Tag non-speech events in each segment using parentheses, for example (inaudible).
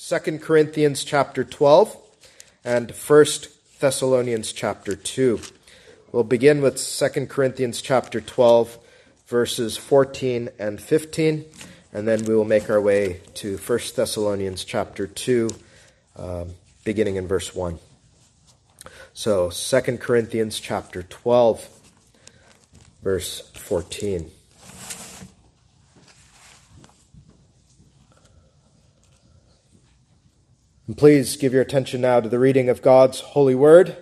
2 Corinthians chapter 12 and 1 Thessalonians chapter 2. We'll begin with 2 Corinthians chapter 12, verses 14 and 15, and then we will make our way to 1 Thessalonians chapter 2, um, beginning in verse 1. So, 2 Corinthians chapter 12, verse 14. And please give your attention now to the reading of God's holy word.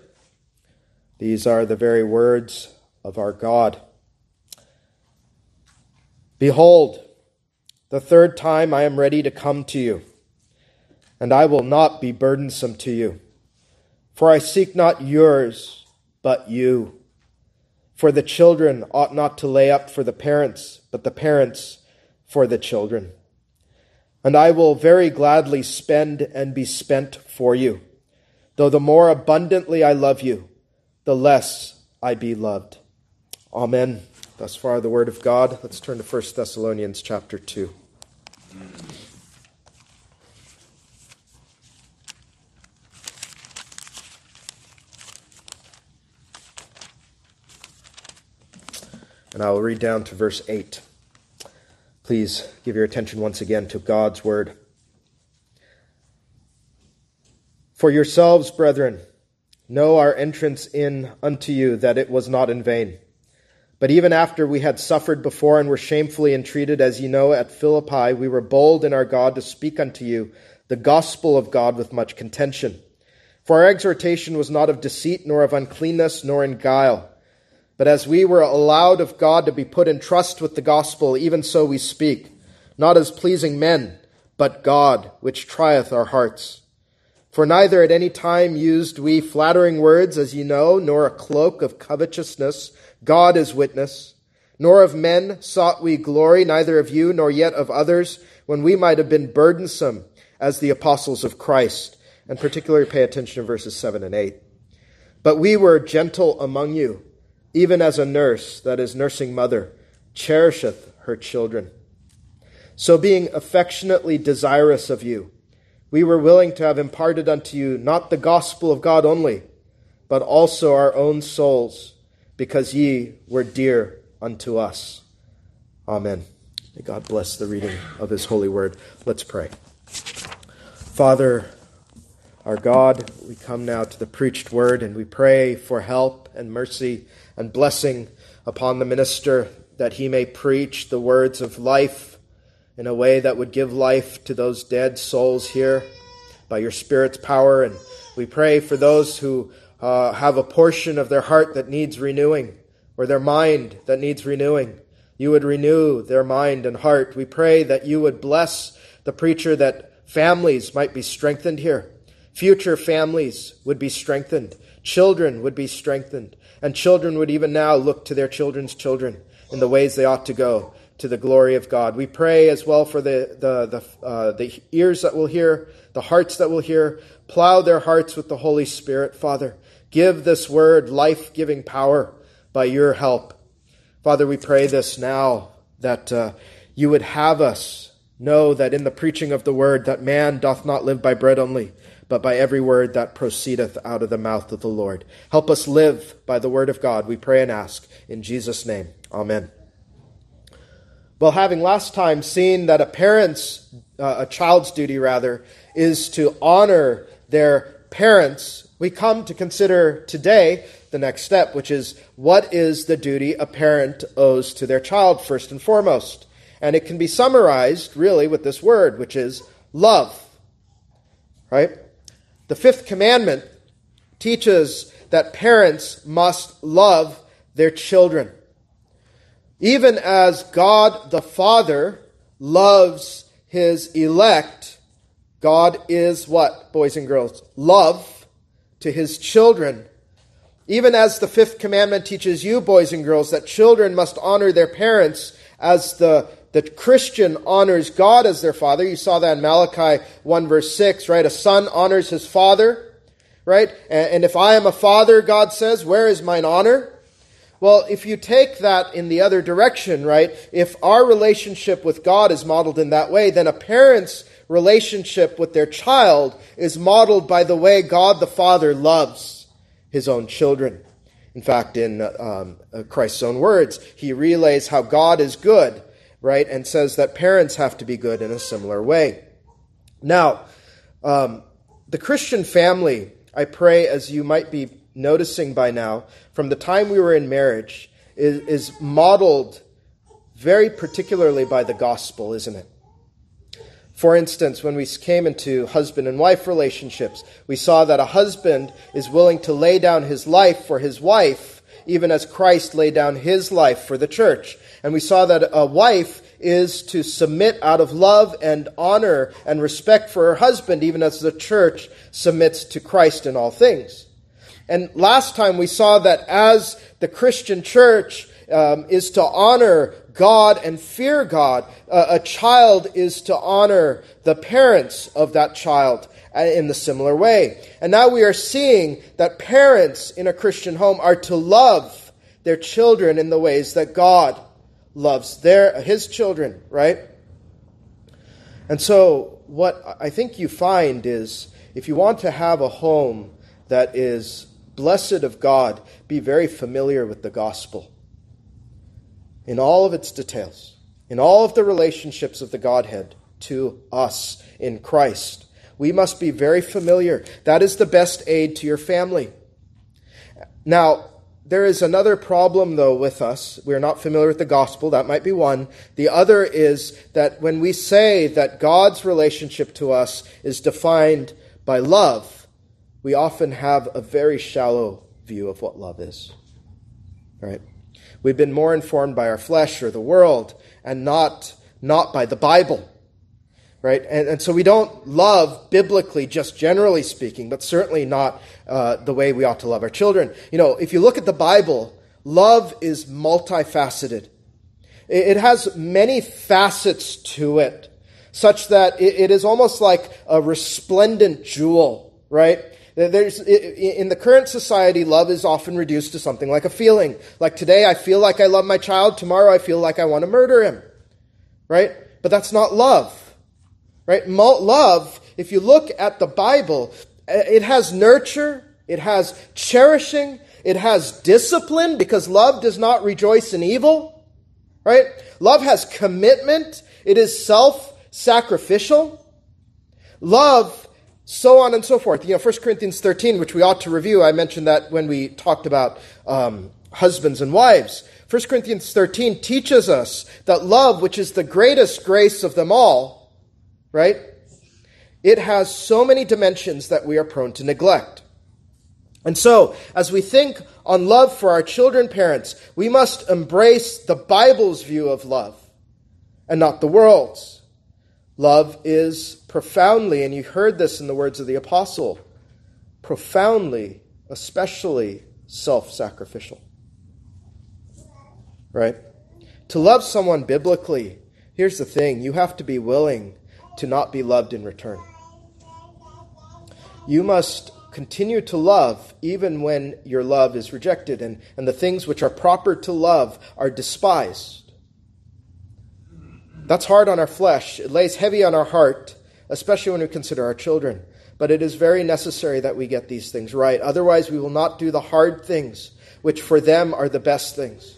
These are the very words of our God. Behold, the third time I am ready to come to you, and I will not be burdensome to you. For I seek not yours, but you. For the children ought not to lay up for the parents, but the parents for the children and I will very gladly spend and be spent for you. Though the more abundantly I love you, the less I be loved. Amen. Thus far the word of God. Let's turn to 1 Thessalonians chapter 2. And I will read down to verse 8. Please give your attention once again to God's word. For yourselves, brethren, know our entrance in unto you that it was not in vain. But even after we had suffered before and were shamefully entreated, as ye know, at Philippi, we were bold in our God to speak unto you the gospel of God with much contention. For our exhortation was not of deceit, nor of uncleanness, nor in guile. But as we were allowed of God to be put in trust with the gospel, even so we speak, not as pleasing men, but God, which trieth our hearts. For neither at any time used we flattering words, as ye know, nor a cloak of covetousness, God is witness. Nor of men sought we glory, neither of you, nor yet of others, when we might have been burdensome as the apostles of Christ. And particularly pay attention to verses 7 and 8. But we were gentle among you even as a nurse, that is, nursing mother, cherisheth her children. So, being affectionately desirous of you, we were willing to have imparted unto you not the gospel of God only, but also our own souls, because ye were dear unto us. Amen. May God bless the reading of his holy word. Let's pray. Father, our God, we come now to the preached word and we pray for help and mercy and blessing upon the minister that he may preach the words of life in a way that would give life to those dead souls here by your Spirit's power. And we pray for those who uh, have a portion of their heart that needs renewing or their mind that needs renewing. You would renew their mind and heart. We pray that you would bless the preacher that families might be strengthened here. Future families would be strengthened. Children would be strengthened. And children would even now look to their children's children in the ways they ought to go to the glory of God. We pray as well for the, the, the, uh, the ears that will hear, the hearts that will hear. Plow their hearts with the Holy Spirit, Father. Give this word life giving power by your help. Father, we pray this now that uh, you would have us know that in the preaching of the word that man doth not live by bread only, but by every word that proceedeth out of the mouth of the Lord. Help us live by the word of God, we pray and ask. In Jesus' name, amen. Well, having last time seen that a parent's, uh, a child's duty rather, is to honor their parents, we come to consider today the next step, which is what is the duty a parent owes to their child first and foremost. And it can be summarized really with this word, which is love. Right? The fifth commandment teaches that parents must love their children. Even as God the Father loves his elect, God is what, boys and girls? Love to his children. Even as the fifth commandment teaches you, boys and girls, that children must honor their parents as the the Christian honors God as their father. You saw that in Malachi 1 verse 6, right? A son honors his father, right? And if I am a father, God says, where is mine honor? Well, if you take that in the other direction, right? If our relationship with God is modeled in that way, then a parent's relationship with their child is modeled by the way God the Father loves his own children. In fact, in um, uh, Christ's own words, he relays how God is good, right, and says that parents have to be good in a similar way. Now, um, the Christian family, I pray, as you might be noticing by now, from the time we were in marriage, is, is modeled very particularly by the gospel, isn't it? For instance, when we came into husband and wife relationships, we saw that a husband is willing to lay down his life for his wife, even as Christ laid down his life for the church. And we saw that a wife is to submit out of love and honor and respect for her husband, even as the church submits to Christ in all things. And last time we saw that as the Christian church um, is to honor God and fear God. Uh, a child is to honor the parents of that child uh, in the similar way. And now we are seeing that parents in a Christian home are to love their children in the ways that God loves their his children, right? And so what I think you find is if you want to have a home that is blessed of God, be very familiar with the gospel in all of its details, in all of the relationships of the Godhead to us in Christ. We must be very familiar. That is the best aid to your family. Now, there is another problem, though, with us. We're not familiar with the gospel. That might be one. The other is that when we say that God's relationship to us is defined by love, we often have a very shallow view of what love is. Right? We've been more informed by our flesh or the world and not, not by the Bible. Right? And, and so we don't love biblically, just generally speaking, but certainly not uh, the way we ought to love our children. You know, if you look at the Bible, love is multifaceted. It, it has many facets to it, such that it, it is almost like a resplendent jewel, right? There's, in the current society, love is often reduced to something like a feeling. Like today, I feel like I love my child. Tomorrow, I feel like I want to murder him. Right? But that's not love. Right? Love, if you look at the Bible, it has nurture, it has cherishing, it has discipline, because love does not rejoice in evil. Right? Love has commitment, it is self sacrificial. Love so on and so forth. You know, 1 Corinthians 13, which we ought to review, I mentioned that when we talked about um, husbands and wives. 1 Corinthians 13 teaches us that love, which is the greatest grace of them all, right? It has so many dimensions that we are prone to neglect. And so, as we think on love for our children, parents, we must embrace the Bible's view of love and not the world's. Love is profoundly, and you heard this in the words of the apostle, profoundly, especially self sacrificial. Right? To love someone biblically, here's the thing you have to be willing to not be loved in return. You must continue to love even when your love is rejected and, and the things which are proper to love are despised. That's hard on our flesh. It lays heavy on our heart, especially when we consider our children. But it is very necessary that we get these things right. Otherwise, we will not do the hard things, which for them are the best things.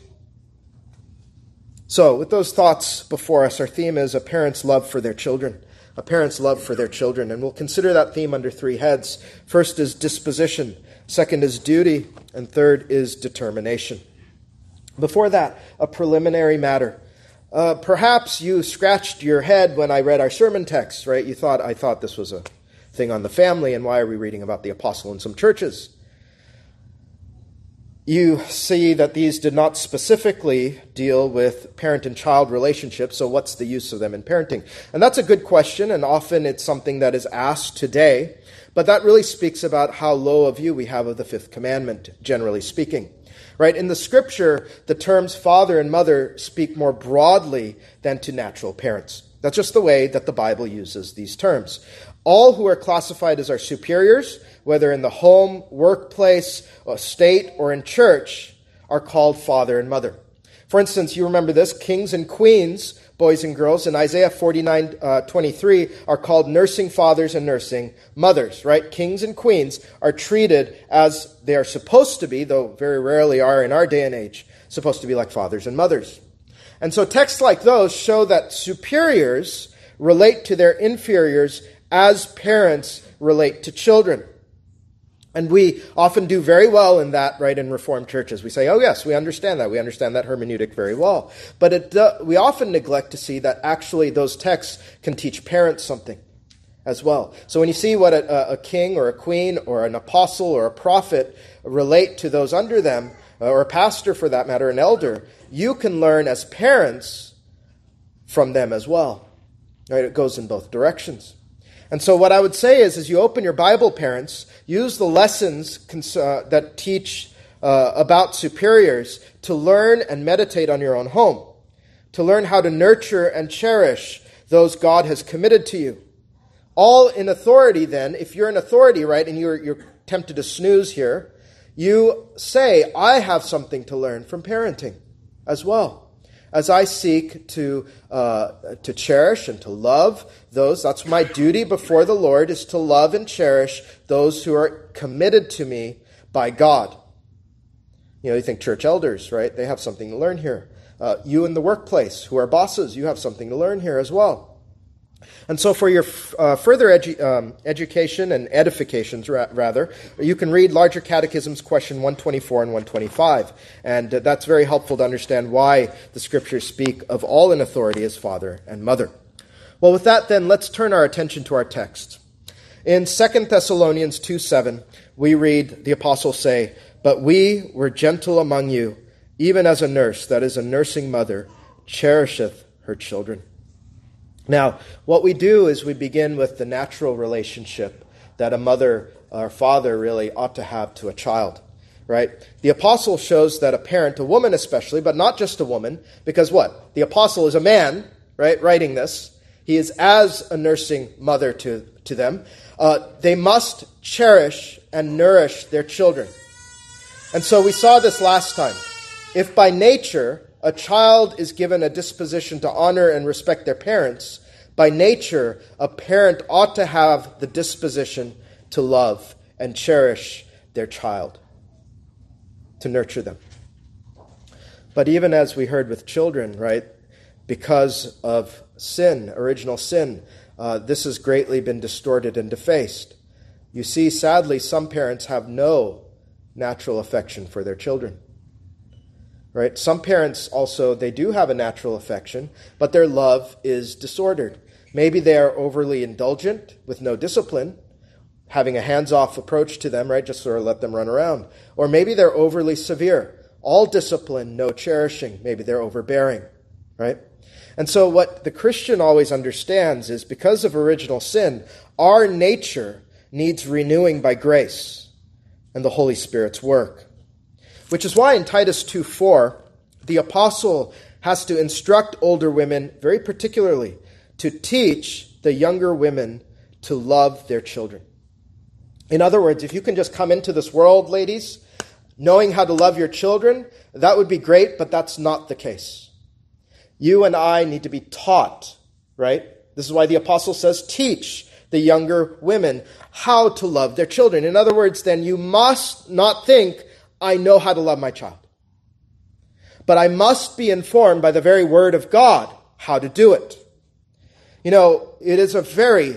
So, with those thoughts before us, our theme is a parent's love for their children. A parent's love for their children. And we'll consider that theme under three heads. First is disposition, second is duty, and third is determination. Before that, a preliminary matter. Uh, perhaps you scratched your head when I read our sermon text, right? You thought, I thought this was a thing on the family, and why are we reading about the apostle in some churches? You see that these did not specifically deal with parent and child relationships, so what's the use of them in parenting? And that's a good question, and often it's something that is asked today, but that really speaks about how low a view we have of the fifth commandment, generally speaking. Right? In the scripture, the terms father and mother speak more broadly than to natural parents. That's just the way that the Bible uses these terms. All who are classified as our superiors, whether in the home, workplace, state, or in church, are called father and mother. For instance, you remember this kings and queens boys and girls, in Isaiah 49 uh, 23, are called nursing fathers and nursing mothers, right? Kings and queens are treated as they are supposed to be, though very rarely are in our day and age, supposed to be like fathers and mothers. And so texts like those show that superiors relate to their inferiors as parents relate to children. And we often do very well in that, right, in Reformed churches. We say, oh, yes, we understand that. We understand that hermeneutic very well. But it, uh, we often neglect to see that actually those texts can teach parents something as well. So when you see what a, a king or a queen or an apostle or a prophet relate to those under them, uh, or a pastor for that matter, an elder, you can learn as parents from them as well. Right? It goes in both directions. And so, what I would say is, as you open your Bible, parents, use the lessons uh, that teach uh, about superiors to learn and meditate on your own home, to learn how to nurture and cherish those God has committed to you. All in authority, then, if you're in authority, right, and you're, you're tempted to snooze here, you say, I have something to learn from parenting as well as I seek to, uh, to cherish and to love those. That's my duty before the Lord is to love and cherish those who are committed to me by God. You know, you think church elders, right? They have something to learn here. Uh, you in the workplace who are bosses, you have something to learn here as well. And so, for your uh, further edu- um, education and edifications, ra- rather, you can read Larger Catechisms, question 124 and 125. And uh, that's very helpful to understand why the scriptures speak of all in authority as father and mother. Well, with that, then, let's turn our attention to our text. In 2 Thessalonians 2 7, we read the apostle say, But we were gentle among you, even as a nurse, that is, a nursing mother, cherisheth her children. Now, what we do is we begin with the natural relationship that a mother or father really ought to have to a child, right? The apostle shows that a parent, a woman especially, but not just a woman, because what? The apostle is a man, right, writing this. He is as a nursing mother to, to them. Uh, they must cherish and nourish their children. And so we saw this last time. If by nature a child is given a disposition to honor and respect their parents, by nature, a parent ought to have the disposition to love and cherish their child, to nurture them. But even as we heard with children, right, because of sin, original sin, uh, this has greatly been distorted and defaced. You see, sadly, some parents have no natural affection for their children right? Some parents also they do have a natural affection but their love is disordered. Maybe they are overly indulgent with no discipline having a hands-off approach to them right? Just sort of let them run around. Or maybe they're overly severe. All discipline no cherishing. Maybe they're overbearing right and so what the christian always understands is because of original sin our nature needs renewing by grace and the holy spirit's work which is why in Titus 2 4, the apostle has to instruct older women very particularly to teach the younger women to love their children. In other words, if you can just come into this world, ladies, knowing how to love your children, that would be great, but that's not the case. You and I need to be taught, right? This is why the apostle says, teach the younger women how to love their children. In other words, then you must not think I know how to love my child. But I must be informed by the very word of God how to do it. You know, it is a very,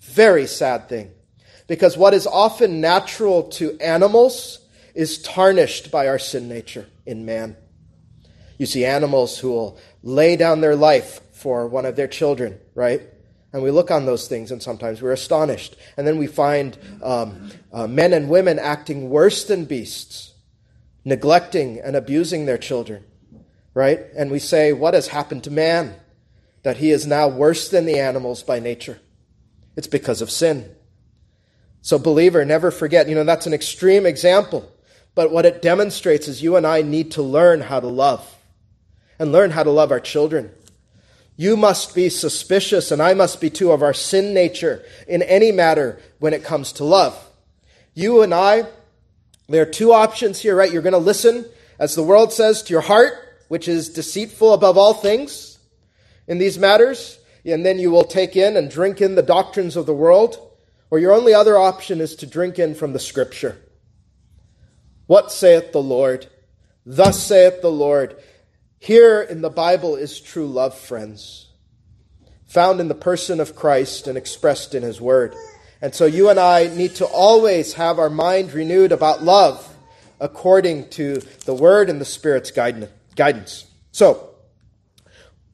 very sad thing because what is often natural to animals is tarnished by our sin nature in man. You see animals who will lay down their life for one of their children, right? And we look on those things and sometimes we're astonished. And then we find um, uh, men and women acting worse than beasts neglecting and abusing their children, right? And we say, What has happened to man? That he is now worse than the animals by nature. It's because of sin. So, believer, never forget, you know, that's an extreme example. But what it demonstrates is you and I need to learn how to love and learn how to love our children. You must be suspicious, and I must be too, of our sin nature in any matter when it comes to love. You and I there are two options here, right? You're going to listen, as the world says, to your heart, which is deceitful above all things. in these matters, and then you will take in and drink in the doctrines of the world, or your only other option is to drink in from the Scripture. What saith the Lord? Thus saith the Lord. Here in the Bible is true love, friends, found in the person of Christ and expressed in His Word. And so you and I need to always have our mind renewed about love according to the Word and the Spirit's guidance. So,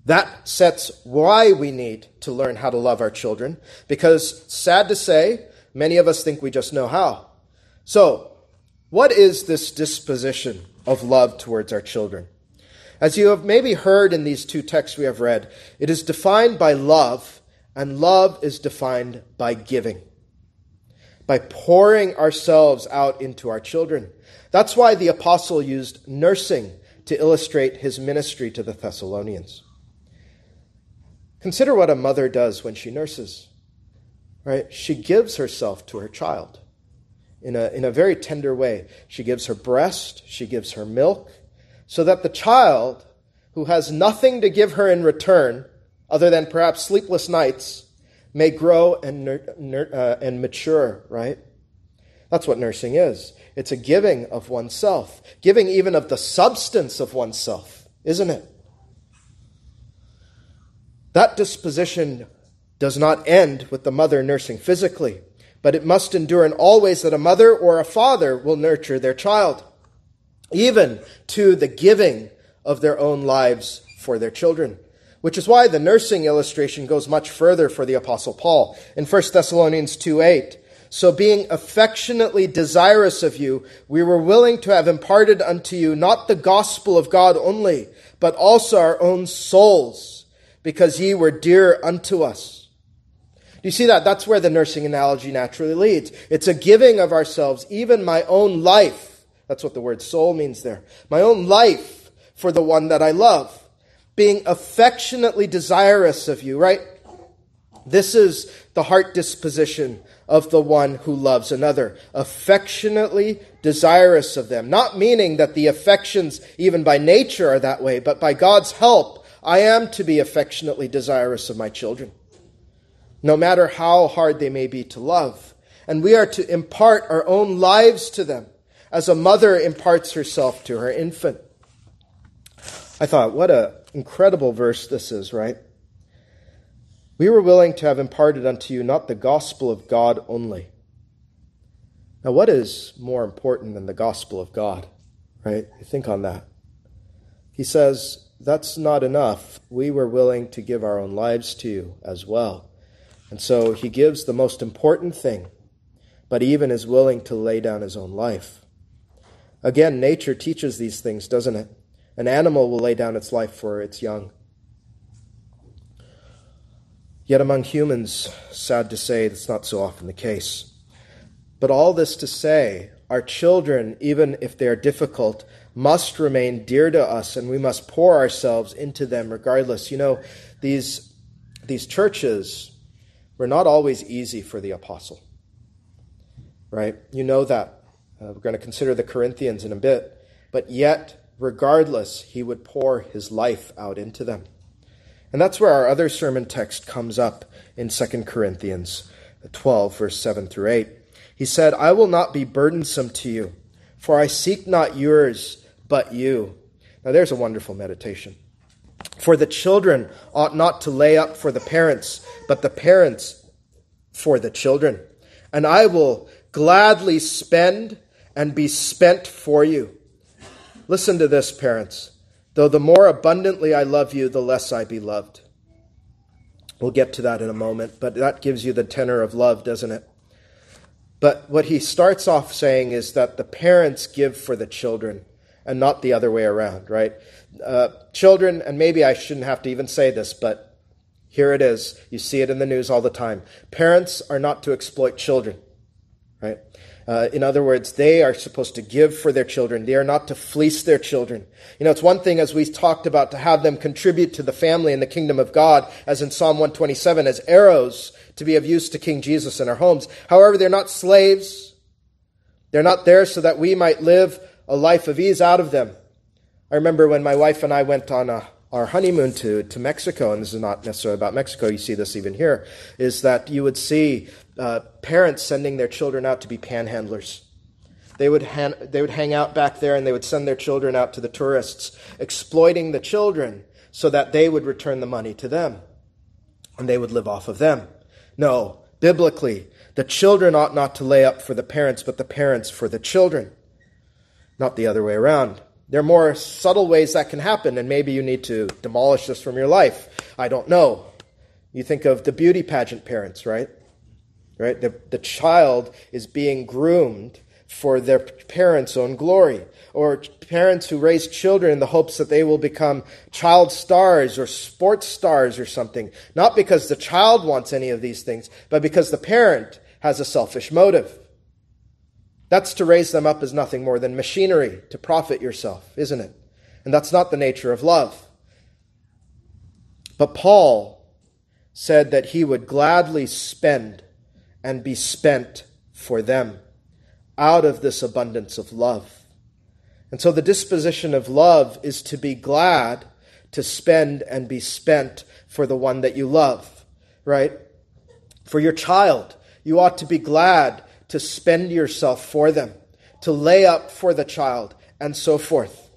that sets why we need to learn how to love our children, because sad to say, many of us think we just know how. So, what is this disposition of love towards our children? As you have maybe heard in these two texts we have read, it is defined by love, and love is defined by giving, by pouring ourselves out into our children. That's why the apostle used nursing to illustrate his ministry to the Thessalonians. Consider what a mother does when she nurses. Right? She gives herself to her child in a, in a very tender way. She gives her breast, she gives her milk, so that the child, who has nothing to give her in return, other than perhaps sleepless nights, may grow and, uh, and mature, right? That's what nursing is. It's a giving of oneself, giving even of the substance of oneself, isn't it? That disposition does not end with the mother nursing physically, but it must endure in all ways that a mother or a father will nurture their child, even to the giving of their own lives for their children. Which is why the nursing illustration goes much further for the apostle Paul. In 1 Thessalonians 2 8, so, being affectionately desirous of you, we were willing to have imparted unto you not the gospel of God only, but also our own souls, because ye were dear unto us. Do you see that? That's where the nursing analogy naturally leads. It's a giving of ourselves, even my own life. That's what the word soul means there. My own life for the one that I love. Being affectionately desirous of you, right? This is the heart disposition of the one who loves another, affectionately desirous of them. Not meaning that the affections, even by nature, are that way, but by God's help, I am to be affectionately desirous of my children, no matter how hard they may be to love. And we are to impart our own lives to them, as a mother imparts herself to her infant. I thought, what an incredible verse this is, right? We were willing to have imparted unto you not the gospel of God only. Now, what is more important than the gospel of God? Right? Think on that. He says, That's not enough. We were willing to give our own lives to you as well. And so he gives the most important thing, but even is willing to lay down his own life. Again, nature teaches these things, doesn't it? An animal will lay down its life for its young. Yet among humans, sad to say, that's not so often the case. But all this to say, our children, even if they are difficult, must remain dear to us, and we must pour ourselves into them regardless. You know, these, these churches were not always easy for the apostle, right? You know that. Uh, we're going to consider the Corinthians in a bit. But yet, regardless, he would pour his life out into them. And that's where our other sermon text comes up in 2 Corinthians 12, verse 7 through 8. He said, I will not be burdensome to you, for I seek not yours, but you. Now there's a wonderful meditation. For the children ought not to lay up for the parents, but the parents for the children. And I will gladly spend and be spent for you. Listen to this, parents. Though the more abundantly I love you, the less I be loved. We'll get to that in a moment, but that gives you the tenor of love, doesn't it? But what he starts off saying is that the parents give for the children and not the other way around, right? Uh, children, and maybe I shouldn't have to even say this, but here it is. You see it in the news all the time. Parents are not to exploit children, right? Uh, in other words, they are supposed to give for their children. They are not to fleece their children. You know, it's one thing, as we talked about, to have them contribute to the family and the kingdom of God, as in Psalm 127, as arrows to be of use to King Jesus in our homes. However, they're not slaves. They're not there so that we might live a life of ease out of them. I remember when my wife and I went on a our honeymoon to, to Mexico, and this is not necessarily about Mexico, you see this even here, is that you would see uh, parents sending their children out to be panhandlers. They would, han- they would hang out back there and they would send their children out to the tourists, exploiting the children so that they would return the money to them and they would live off of them. No, biblically, the children ought not to lay up for the parents, but the parents for the children, not the other way around. There are more subtle ways that can happen, and maybe you need to demolish this from your life. I don't know. You think of the beauty pageant parents, right? Right? The, the child is being groomed for their parents' own glory. Or parents who raise children in the hopes that they will become child stars or sports stars or something. Not because the child wants any of these things, but because the parent has a selfish motive. That's to raise them up as nothing more than machinery to profit yourself, isn't it? And that's not the nature of love. But Paul said that he would gladly spend and be spent for them out of this abundance of love. And so the disposition of love is to be glad to spend and be spent for the one that you love, right? For your child, you ought to be glad to spend yourself for them, to lay up for the child, and so forth.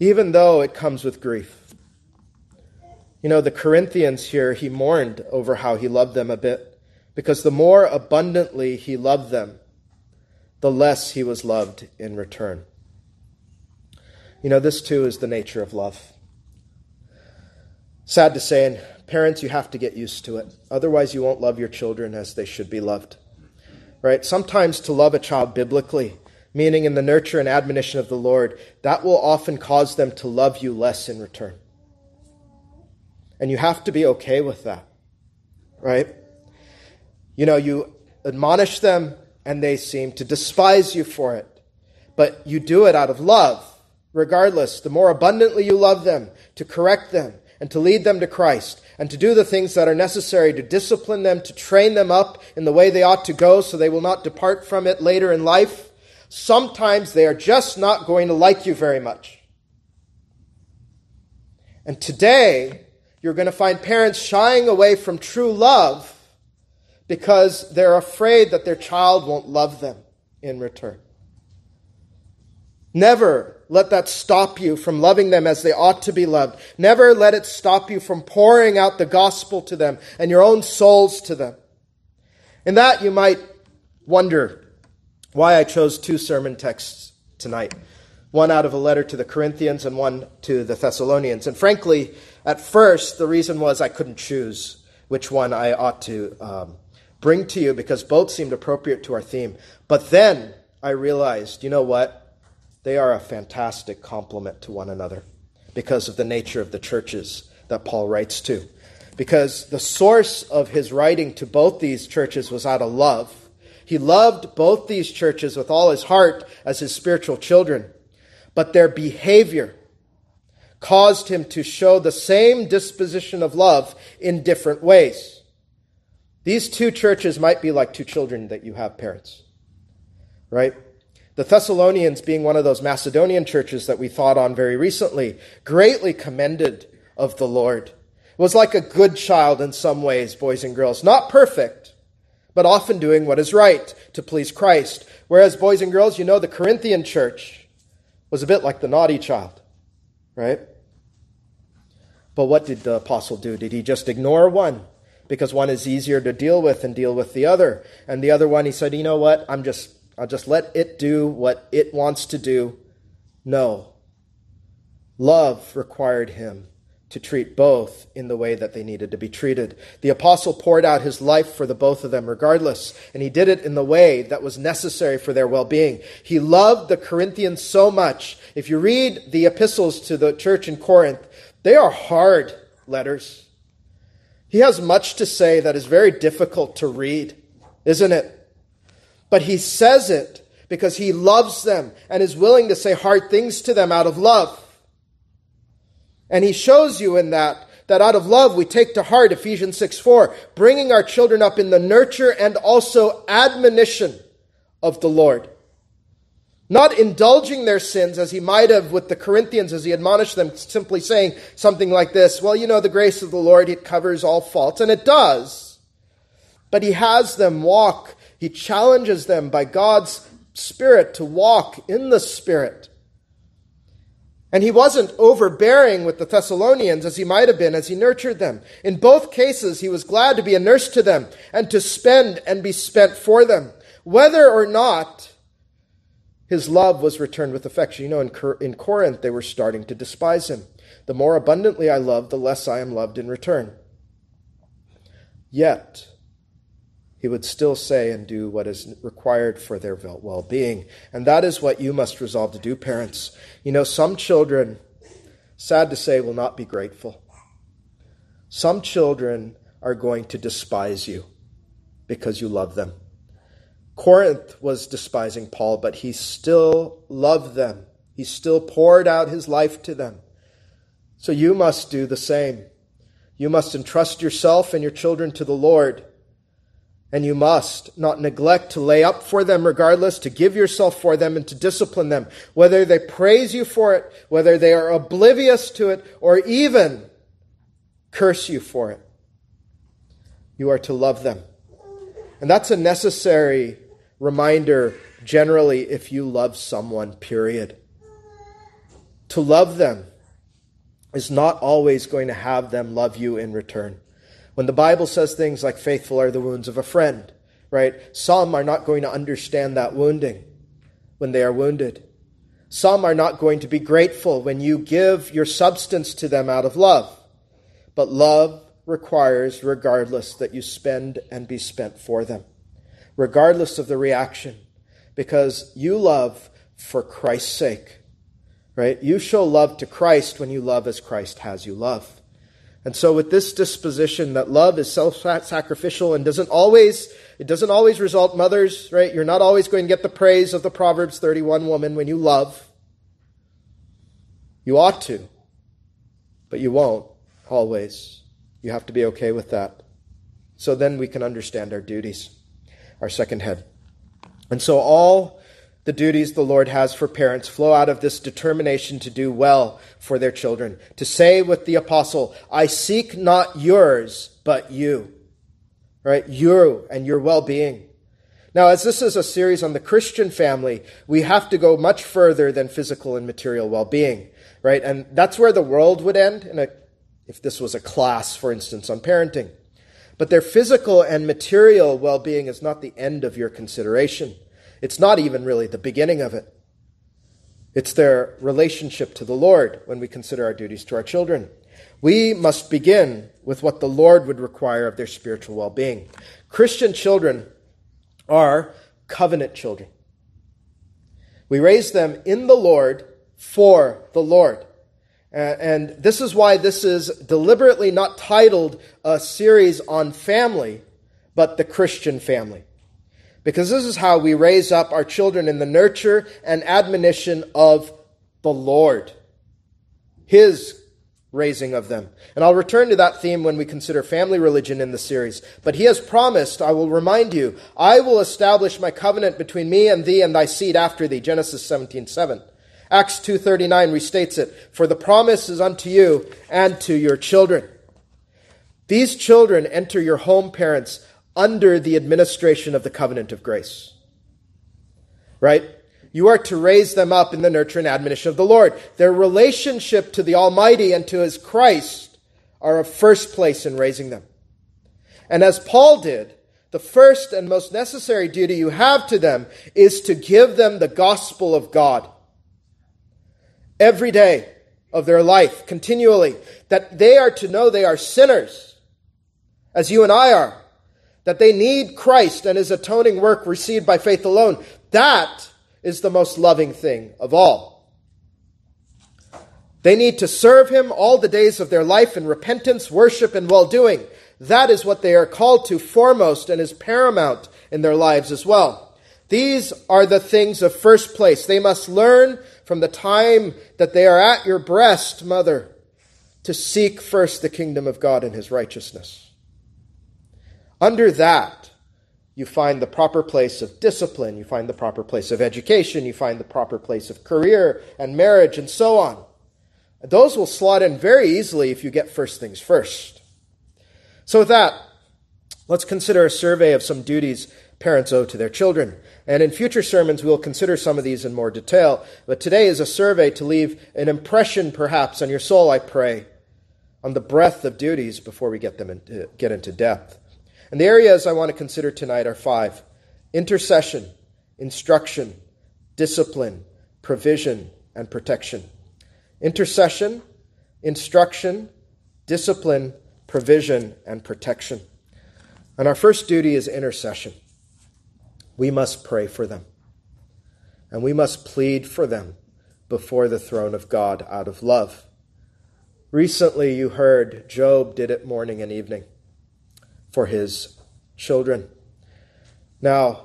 Even though it comes with grief. You know, the Corinthians here, he mourned over how he loved them a bit, because the more abundantly he loved them, the less he was loved in return. You know, this too is the nature of love. Sad to say, and parents, you have to get used to it. Otherwise, you won't love your children as they should be loved right? Sometimes to love a child biblically, meaning in the nurture and admonition of the Lord, that will often cause them to love you less in return. And you have to be okay with that, right? You know, you admonish them and they seem to despise you for it, but you do it out of love. Regardless, the more abundantly you love them, to correct them and to lead them to Christ, and to do the things that are necessary to discipline them, to train them up in the way they ought to go so they will not depart from it later in life, sometimes they are just not going to like you very much. And today, you're going to find parents shying away from true love because they're afraid that their child won't love them in return. Never let that stop you from loving them as they ought to be loved. Never let it stop you from pouring out the gospel to them and your own souls to them. In that, you might wonder why I chose two sermon texts tonight one out of a letter to the Corinthians and one to the Thessalonians. And frankly, at first, the reason was I couldn't choose which one I ought to um, bring to you because both seemed appropriate to our theme. But then I realized, you know what? They are a fantastic complement to one another because of the nature of the churches that Paul writes to. Because the source of his writing to both these churches was out of love. He loved both these churches with all his heart as his spiritual children, but their behavior caused him to show the same disposition of love in different ways. These two churches might be like two children that you have, parents, right? The Thessalonians, being one of those Macedonian churches that we thought on very recently, greatly commended of the Lord. Was like a good child in some ways, boys and girls. Not perfect, but often doing what is right to please Christ. Whereas, boys and girls, you know, the Corinthian church was a bit like the naughty child, right? But what did the apostle do? Did he just ignore one? Because one is easier to deal with and deal with the other. And the other one, he said, you know what? I'm just I'll just let it do what it wants to do. No. Love required him to treat both in the way that they needed to be treated. The apostle poured out his life for the both of them regardless, and he did it in the way that was necessary for their well-being. He loved the Corinthians so much. If you read the epistles to the church in Corinth, they are hard letters. He has much to say that is very difficult to read, isn't it? But he says it because he loves them and is willing to say hard things to them out of love. And he shows you in that that out of love we take to heart Ephesians 6 4, bringing our children up in the nurture and also admonition of the Lord. Not indulging their sins as he might have with the Corinthians as he admonished them, simply saying something like this Well, you know, the grace of the Lord, it covers all faults, and it does. But he has them walk, he challenges them by God's Spirit to walk in the Spirit. And he wasn't overbearing with the Thessalonians as he might have been as he nurtured them. In both cases, he was glad to be a nurse to them and to spend and be spent for them. Whether or not his love was returned with affection. You know, in, in Corinth, they were starting to despise him. The more abundantly I love, the less I am loved in return. Yet, he would still say and do what is required for their well being. And that is what you must resolve to do, parents. You know, some children, sad to say, will not be grateful. Some children are going to despise you because you love them. Corinth was despising Paul, but he still loved them. He still poured out his life to them. So you must do the same. You must entrust yourself and your children to the Lord. And you must not neglect to lay up for them regardless, to give yourself for them and to discipline them, whether they praise you for it, whether they are oblivious to it, or even curse you for it. You are to love them. And that's a necessary reminder generally if you love someone, period. To love them is not always going to have them love you in return. When the Bible says things like, faithful are the wounds of a friend, right? Some are not going to understand that wounding when they are wounded. Some are not going to be grateful when you give your substance to them out of love. But love requires, regardless, that you spend and be spent for them, regardless of the reaction, because you love for Christ's sake, right? You show love to Christ when you love as Christ has you love. And so with this disposition that love is self-sacrificial and doesn't always it doesn't always result mothers, right? You're not always going to get the praise of the Proverbs 31 woman when you love. You ought to, but you won't always. You have to be okay with that. So then we can understand our duties. Our second head. And so all the duties the Lord has for parents flow out of this determination to do well for their children. To say with the apostle, I seek not yours, but you. Right? You and your well being. Now, as this is a series on the Christian family, we have to go much further than physical and material well being. Right? And that's where the world would end a, if this was a class, for instance, on parenting. But their physical and material well being is not the end of your consideration. It's not even really the beginning of it. It's their relationship to the Lord when we consider our duties to our children. We must begin with what the Lord would require of their spiritual well being. Christian children are covenant children. We raise them in the Lord for the Lord. And this is why this is deliberately not titled a series on family, but the Christian family. Because this is how we raise up our children in the nurture and admonition of the Lord. His raising of them. And I'll return to that theme when we consider family religion in the series. But he has promised, I will remind you, I will establish my covenant between me and thee and thy seed after thee. Genesis 17, 7. Acts 2.39 restates it, For the promise is unto you and to your children. These children enter your home, parents, under the administration of the covenant of grace. Right? You are to raise them up in the nurture and admonition of the Lord. Their relationship to the Almighty and to His Christ are of first place in raising them. And as Paul did, the first and most necessary duty you have to them is to give them the gospel of God. Every day of their life, continually, that they are to know they are sinners, as you and I are that they need Christ and his atoning work received by faith alone. That is the most loving thing of all. They need to serve him all the days of their life in repentance, worship, and well doing. That is what they are called to foremost and is paramount in their lives as well. These are the things of first place. They must learn from the time that they are at your breast, mother, to seek first the kingdom of God and his righteousness. Under that, you find the proper place of discipline, you find the proper place of education, you find the proper place of career and marriage, and so on. Those will slot in very easily if you get first things first. So, with that, let's consider a survey of some duties parents owe to their children. And in future sermons, we'll consider some of these in more detail. But today is a survey to leave an impression, perhaps, on your soul, I pray, on the breadth of duties before we get them into, uh, get into depth. And the areas I want to consider tonight are five intercession, instruction, discipline, provision, and protection. Intercession, instruction, discipline, provision, and protection. And our first duty is intercession we must pray for them. And we must plead for them before the throne of God out of love. Recently, you heard Job did it morning and evening for his children. Now,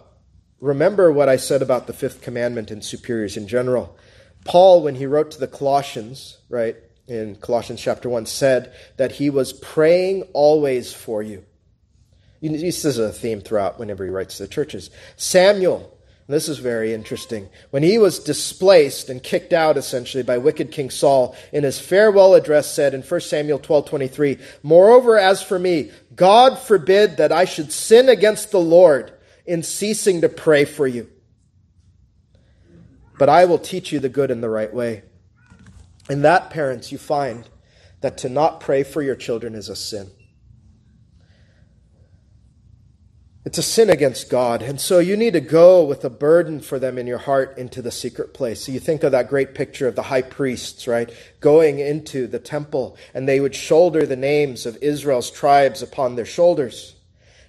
remember what I said about the fifth commandment and superiors in general. Paul, when he wrote to the Colossians, right, in Colossians chapter 1, said that he was praying always for you. This is a theme throughout whenever he writes to the churches. Samuel, this is very interesting. When he was displaced and kicked out essentially by wicked King Saul, in his farewell address said in 1 Samuel 12:23, "Moreover as for me, God forbid that I should sin against the Lord in ceasing to pray for you. But I will teach you the good and the right way." In that, parents, you find that to not pray for your children is a sin. It's a sin against God. And so you need to go with a burden for them in your heart into the secret place. So you think of that great picture of the high priests, right? Going into the temple and they would shoulder the names of Israel's tribes upon their shoulders.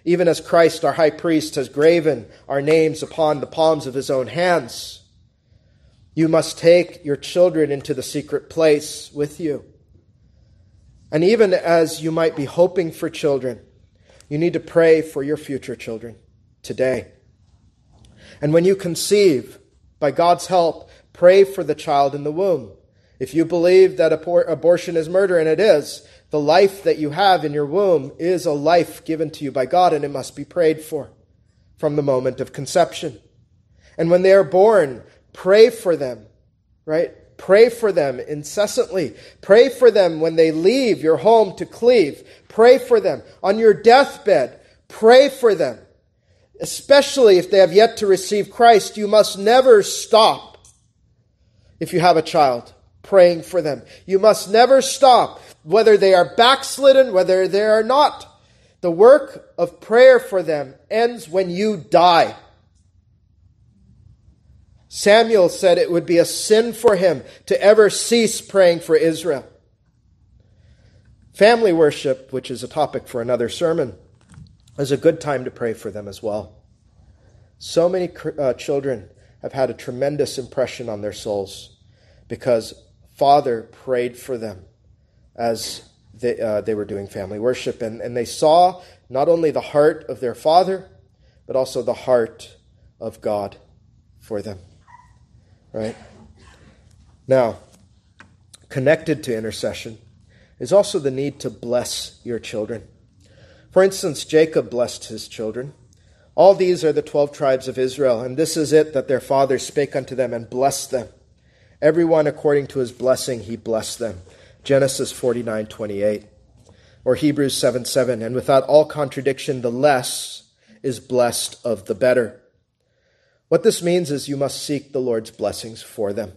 Even as Christ, our high priest, has graven our names upon the palms of his own hands. You must take your children into the secret place with you. And even as you might be hoping for children, you need to pray for your future children today. And when you conceive, by God's help, pray for the child in the womb. If you believe that abortion is murder, and it is, the life that you have in your womb is a life given to you by God, and it must be prayed for from the moment of conception. And when they are born, pray for them, right? Pray for them incessantly. Pray for them when they leave your home to cleave. Pray for them. On your deathbed, pray for them. Especially if they have yet to receive Christ, you must never stop, if you have a child, praying for them. You must never stop, whether they are backslidden, whether they are not. The work of prayer for them ends when you die. Samuel said it would be a sin for him to ever cease praying for Israel. Family worship, which is a topic for another sermon, is a good time to pray for them as well. So many uh, children have had a tremendous impression on their souls because Father prayed for them as they, uh, they were doing family worship. And, and they saw not only the heart of their Father, but also the heart of God for them. Right? Now, connected to intercession is also the need to bless your children. For instance, Jacob blessed his children. All these are the twelve tribes of Israel, and this is it that their father spake unto them and blessed them. Every one according to his blessing he blessed them. Genesis 49 28. Or Hebrews 7 7. And without all contradiction, the less is blessed of the better. What this means is you must seek the Lord's blessings for them.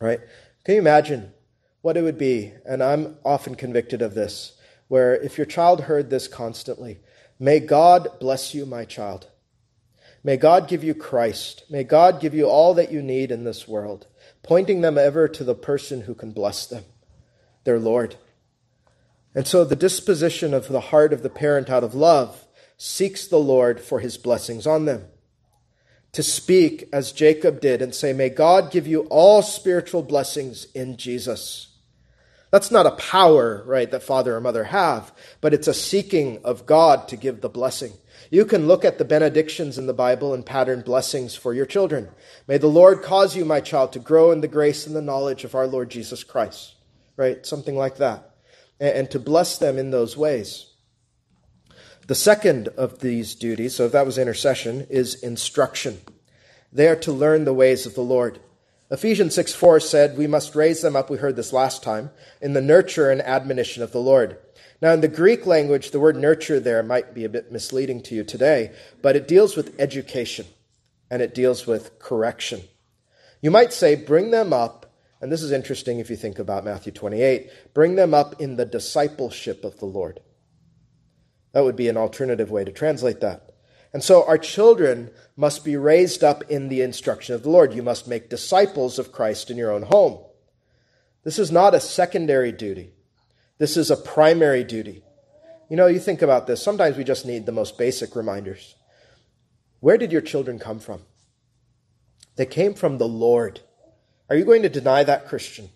Right? Can you imagine what it would be? And I'm often convicted of this, where if your child heard this constantly, may God bless you, my child. May God give you Christ. May God give you all that you need in this world, pointing them ever to the person who can bless them, their Lord. And so the disposition of the heart of the parent out of love seeks the Lord for his blessings on them to speak as Jacob did and say, May God give you all spiritual blessings in Jesus. That's not a power, right, that father or mother have, but it's a seeking of God to give the blessing. You can look at the benedictions in the Bible and pattern blessings for your children. May the Lord cause you, my child, to grow in the grace and the knowledge of our Lord Jesus Christ, right? Something like that. And, to bless them in those ways. The second of these duties, so if that was intercession, is instruction. They are to learn the ways of the Lord. Ephesians 6 4 said, We must raise them up, we heard this last time, in the nurture and admonition of the Lord. Now, in the Greek language, the word nurture there might be a bit misleading to you today, but it deals with education and it deals with correction. You might say, bring them up, and this is interesting if you think about Matthew 28, bring them up in the discipleship of the Lord. That would be an alternative way to translate that. And so our children must be raised up in the instruction of the Lord. You must make disciples of Christ in your own home. This is not a secondary duty. This is a primary duty. You know, you think about this. Sometimes we just need the most basic reminders. Where did your children come from? They came from the Lord. Are you going to deny that, Christian?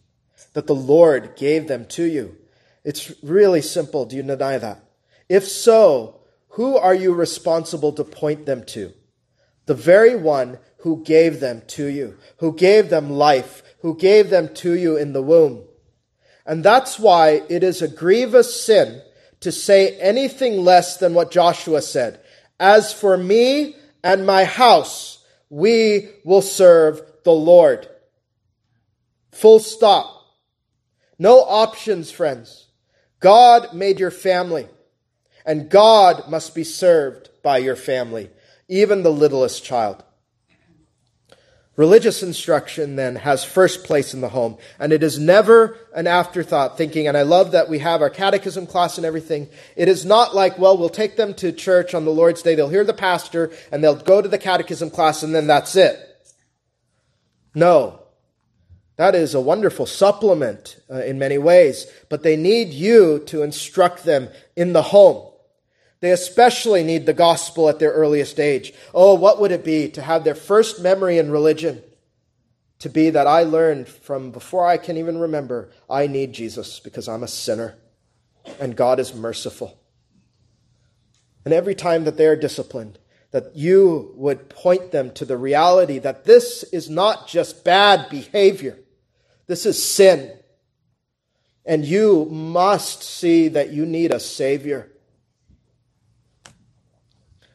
That the Lord gave them to you? It's really simple. Do you deny that? If so, who are you responsible to point them to? The very one who gave them to you, who gave them life, who gave them to you in the womb. And that's why it is a grievous sin to say anything less than what Joshua said. As for me and my house, we will serve the Lord. Full stop. No options, friends. God made your family, and God must be served by your family, even the littlest child. Religious instruction then has first place in the home, and it is never an afterthought thinking, and I love that we have our catechism class and everything. It is not like, well, we'll take them to church on the Lord's Day, they'll hear the pastor, and they'll go to the catechism class, and then that's it. No. That is a wonderful supplement uh, in many ways, but they need you to instruct them in the home. They especially need the gospel at their earliest age. Oh, what would it be to have their first memory in religion to be that I learned from before I can even remember, I need Jesus because I'm a sinner and God is merciful. And every time that they are disciplined, that you would point them to the reality that this is not just bad behavior, this is sin. And you must see that you need a Savior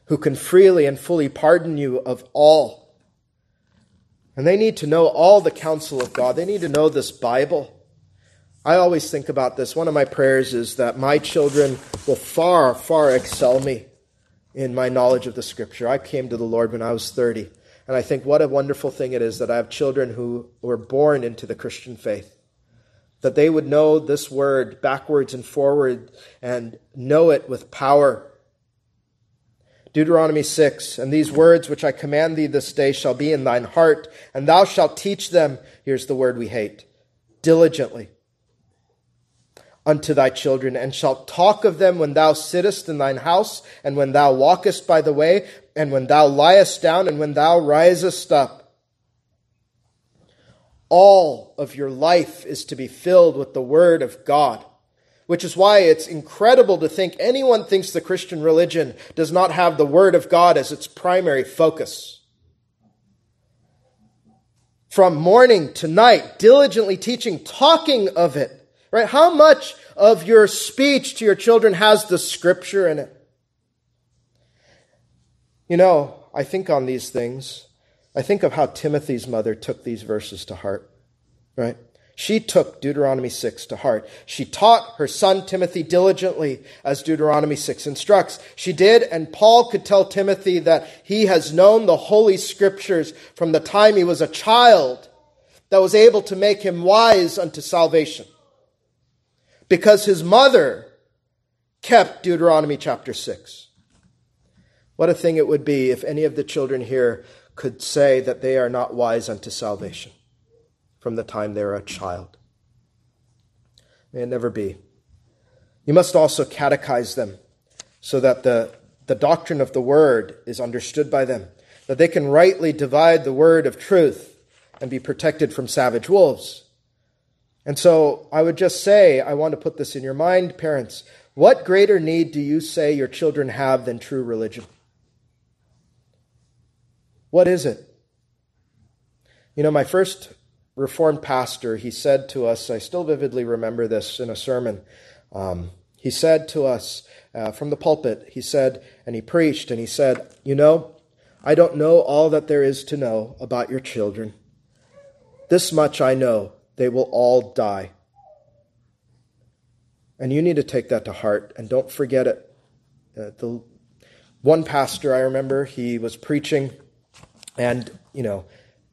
who can freely and fully pardon you of all. And they need to know all the counsel of God. They need to know this Bible. I always think about this. One of my prayers is that my children will far, far excel me in my knowledge of the Scripture. I came to the Lord when I was 30. And I think what a wonderful thing it is that I have children who were born into the Christian faith. That they would know this word backwards and forward and know it with power Deuteronomy 6, and these words which I command thee this day shall be in thine heart, and thou shalt teach them, here's the word we hate, diligently unto thy children, and shalt talk of them when thou sittest in thine house, and when thou walkest by the way, and when thou liest down, and when thou risest up. All of your life is to be filled with the word of God which is why it's incredible to think anyone thinks the Christian religion does not have the Word of God as its primary focus. From morning to night, diligently teaching, talking of it, right? How much of your speech to your children has the scripture in it? You know, I think on these things. I think of how Timothy's mother took these verses to heart, right? She took Deuteronomy 6 to heart. She taught her son Timothy diligently, as Deuteronomy 6 instructs. She did, and Paul could tell Timothy that he has known the Holy Scriptures from the time he was a child that was able to make him wise unto salvation. Because his mother kept Deuteronomy chapter 6. What a thing it would be if any of the children here could say that they are not wise unto salvation from the time they're a child. May it never be. You must also catechize them so that the, the doctrine of the word is understood by them, that they can rightly divide the word of truth and be protected from savage wolves. And so I would just say, I want to put this in your mind, parents. What greater need do you say your children have than true religion? What is it? You know, my first Reformed pastor, he said to us, I still vividly remember this in a sermon. Um, He said to us uh, from the pulpit, he said, and he preached, and he said, You know, I don't know all that there is to know about your children. This much I know they will all die. And you need to take that to heart and don't forget it. Uh, the one pastor I remember, he was preaching, and you know,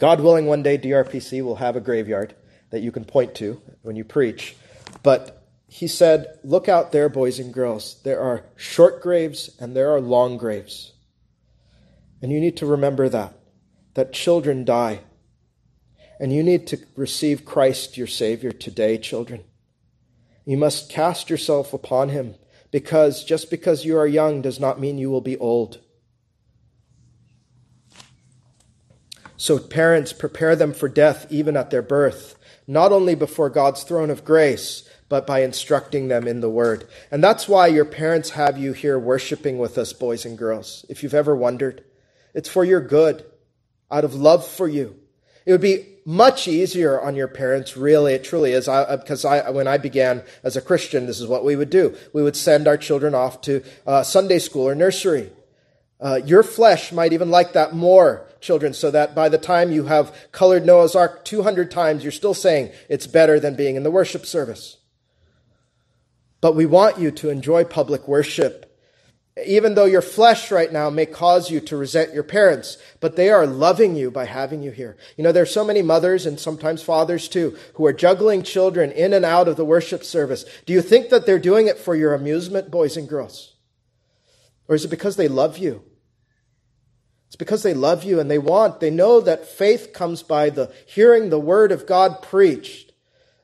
God willing, one day DRPC will have a graveyard that you can point to when you preach. But he said, Look out there, boys and girls. There are short graves and there are long graves. And you need to remember that, that children die. And you need to receive Christ, your Savior, today, children. You must cast yourself upon him because just because you are young does not mean you will be old. So, parents, prepare them for death even at their birth, not only before God's throne of grace, but by instructing them in the word. And that's why your parents have you here worshiping with us, boys and girls, if you've ever wondered. It's for your good, out of love for you. It would be much easier on your parents, really, it truly is. I, because I, when I began as a Christian, this is what we would do. We would send our children off to uh, Sunday school or nursery. Uh, your flesh might even like that more, children, so that by the time you have colored Noah's Ark 200 times, you're still saying it's better than being in the worship service. But we want you to enjoy public worship even though your flesh right now may cause you to resent your parents, but they are loving you by having you here. You know, there are so many mothers and sometimes fathers too who are juggling children in and out of the worship service. Do you think that they're doing it for your amusement, boys and girls? Or is it because they love you? It's because they love you and they want, they know that faith comes by the hearing the word of God preached.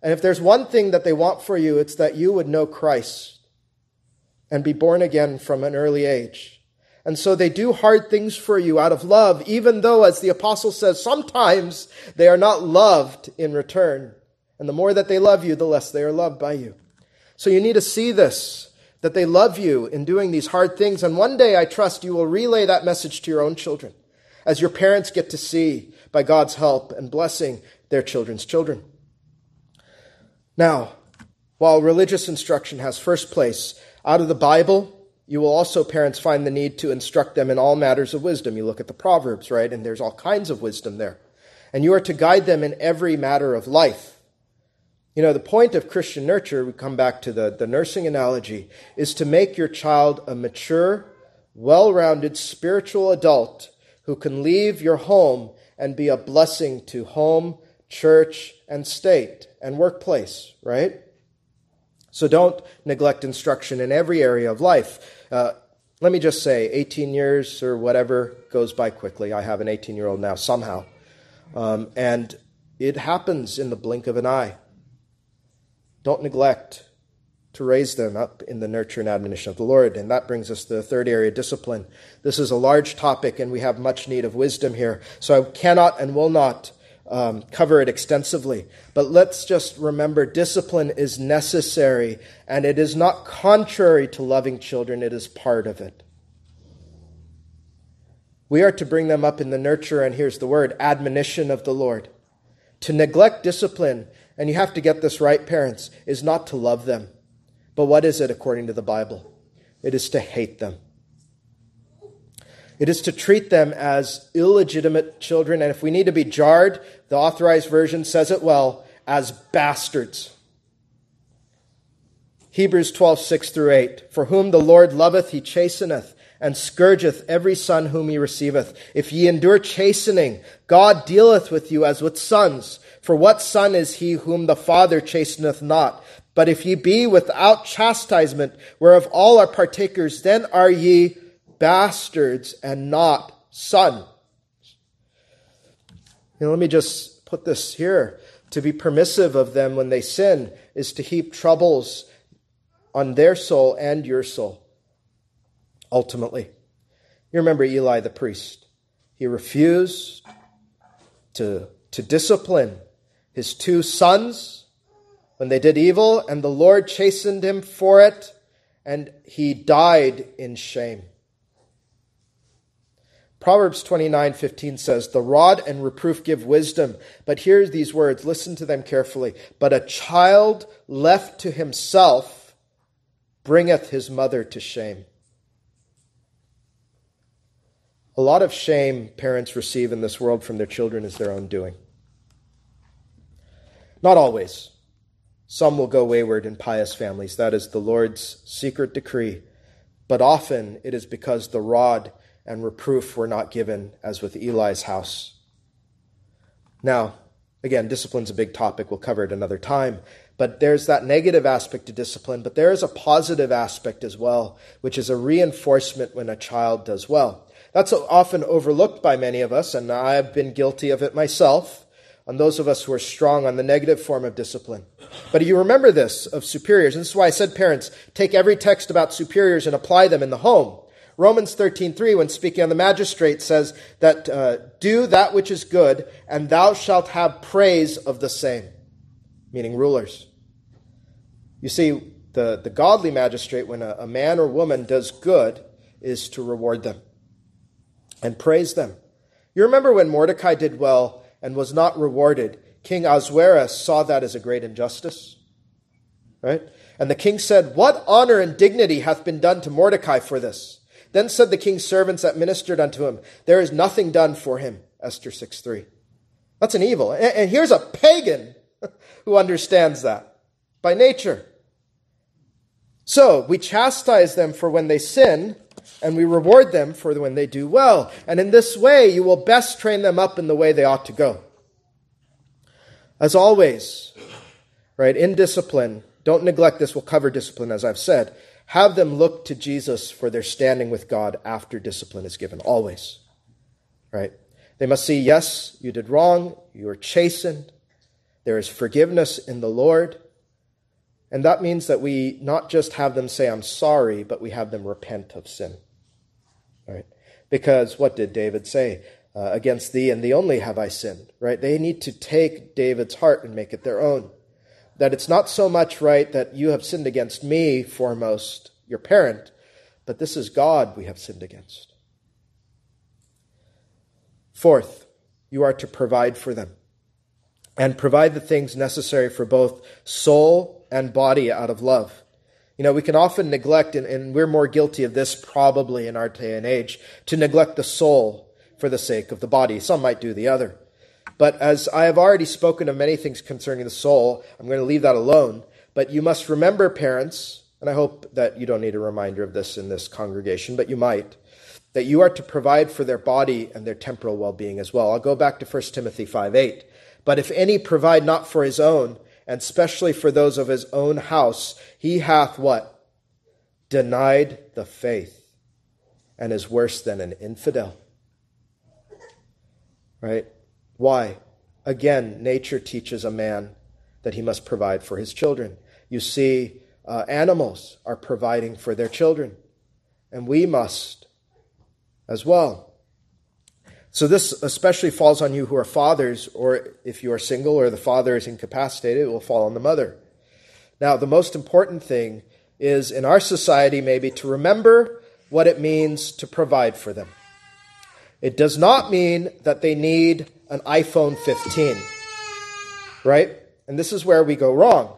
And if there's one thing that they want for you, it's that you would know Christ and be born again from an early age. And so they do hard things for you out of love, even though, as the apostle says, sometimes they are not loved in return. And the more that they love you, the less they are loved by you. So you need to see this, that they love you in doing these hard things. And one day I trust you will relay that message to your own children as your parents get to see by God's help and blessing their children's children. Now, while religious instruction has first place, out of the Bible, you will also, parents, find the need to instruct them in all matters of wisdom. You look at the Proverbs, right? And there's all kinds of wisdom there. And you are to guide them in every matter of life. You know, the point of Christian nurture, we come back to the, the nursing analogy, is to make your child a mature, well rounded spiritual adult who can leave your home and be a blessing to home, church, and state and workplace, right? So don't neglect instruction in every area of life. Uh, let me just say, 18 years or whatever goes by quickly. I have an 18 year old now, somehow. Um, and it happens in the blink of an eye. Don't neglect to raise them up in the nurture and admonition of the Lord. And that brings us to the third area, discipline. This is a large topic, and we have much need of wisdom here. So I cannot and will not um, cover it extensively. But let's just remember discipline is necessary and it is not contrary to loving children, it is part of it. We are to bring them up in the nurture, and here's the word admonition of the Lord. To neglect discipline, and you have to get this right, parents, is not to love them. But what is it according to the Bible? It is to hate them. It is to treat them as illegitimate children, and if we need to be jarred, the authorized version says it well, as bastards. Hebrews 12, 6 through 8. For whom the Lord loveth, he chasteneth, and scourgeth every son whom he receiveth. If ye endure chastening, God dealeth with you as with sons. For what son is he whom the Father chasteneth not? But if ye be without chastisement, whereof all are partakers, then are ye bastards and not sons. Know, let me just put this here. To be permissive of them when they sin is to heap troubles on their soul and your soul, ultimately. You remember Eli the priest. He refused to, to discipline his two sons when they did evil, and the Lord chastened him for it, and he died in shame. Proverbs 29:15 says, "The rod and reproof give wisdom." But here's these words, listen to them carefully. But a child left to himself bringeth his mother to shame. A lot of shame parents receive in this world from their children is their own doing. Not always. Some will go wayward in pious families. That is the Lord's secret decree. But often it is because the rod and reproof were not given, as with Eli's house. Now, again, discipline's a big topic. We'll cover it another time. But there's that negative aspect to discipline, but there is a positive aspect as well, which is a reinforcement when a child does well. That's often overlooked by many of us, and I've been guilty of it myself, on those of us who are strong on the negative form of discipline. But you remember this of superiors, and this is why I said, parents, take every text about superiors and apply them in the home. Romans 13:3 when speaking on the magistrate says that uh, do that which is good and thou shalt have praise of the same meaning rulers you see the, the godly magistrate when a, a man or woman does good is to reward them and praise them you remember when Mordecai did well and was not rewarded King Ahasuerus saw that as a great injustice right and the king said what honor and dignity hath been done to Mordecai for this then said the king's servants that ministered unto him, There is nothing done for him. Esther 6 3. That's an evil. And here's a pagan (laughs) who understands that by nature. So we chastise them for when they sin, and we reward them for when they do well. And in this way, you will best train them up in the way they ought to go. As always, right, in discipline, don't neglect this. We'll cover discipline, as I've said. Have them look to Jesus for their standing with God after discipline is given, always. Right? They must see, yes, you did wrong, you are chastened, there is forgiveness in the Lord. And that means that we not just have them say, I'm sorry, but we have them repent of sin. Right? Because what did David say? Uh, against thee and thee only have I sinned. Right? They need to take David's heart and make it their own that it's not so much right that you have sinned against me, foremost, your parent, but this is God we have sinned against. Fourth, you are to provide for them and provide the things necessary for both soul and body out of love. You know, we can often neglect, and, and, we're more guilty of this probably in our day and age, to neglect the soul for the sake of the body. Some might do the other. But as I have already spoken of many things concerning the soul, I'm going to leave that alone. But you must remember, parents, and I hope that you don't need a reminder of this in this congregation, but you might, that you are to provide for their body and their temporal well being as well. I'll go back to 1 Timothy 5 8. But if any provide not for his own, and especially for those of his own house, he hath what? Denied the faith, and is worse than an infidel. Right? Why? Again, nature teaches a man that he must provide for his children. You see, uh, animals are providing for their children, and we must as well. So, this especially falls on you who are fathers, or if you are single or the father is incapacitated, it will fall on the mother. Now, the most important thing is in our society, maybe, to remember what it means to provide for them. It does not mean that they need an iPhone 15, right? And this is where we go wrong.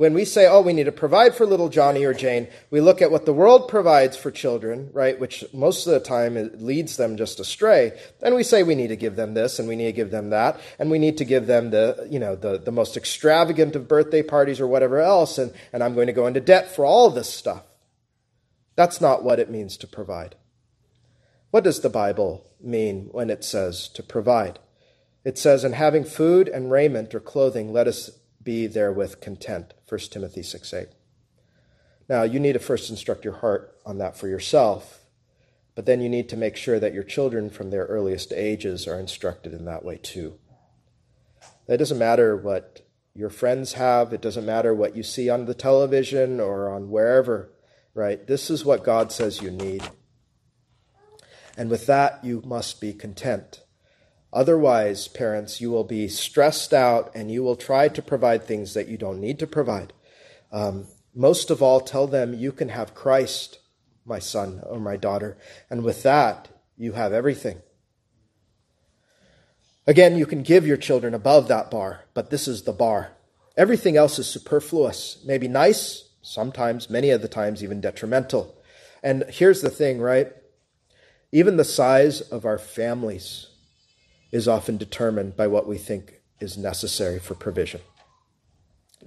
When we say, oh, we need to provide for little Johnny or Jane, we look at what the world provides for children, right, which most of the time leads them just astray. Then we say we need to give them this and we need to give them that and we need to give them the, you know, the, the most extravagant of birthday parties or whatever else and, and I'm going to go into debt for all this stuff. That's not what it means to provide. What does the Bible mean when it says to provide? It says, And having food and raiment or clothing, let us be therewith content. 1 Timothy 6 8. Now, you need to first instruct your heart on that for yourself, but then you need to make sure that your children from their earliest ages are instructed in that way too. That doesn't matter what your friends have, it doesn't matter what you see on the television or on wherever, right? This is what God says you need. And with that, you must be content. Otherwise, parents, you will be stressed out and you will try to provide things that you don't need to provide. Um, most of all, tell them you can have Christ, my son or my daughter, and with that, you have everything. Again, you can give your children above that bar, but this is the bar. Everything else is superfluous. Maybe nice, sometimes, many of the times, even detrimental. And here's the thing, right? Even the size of our families is often determined by what we think is necessary for provision.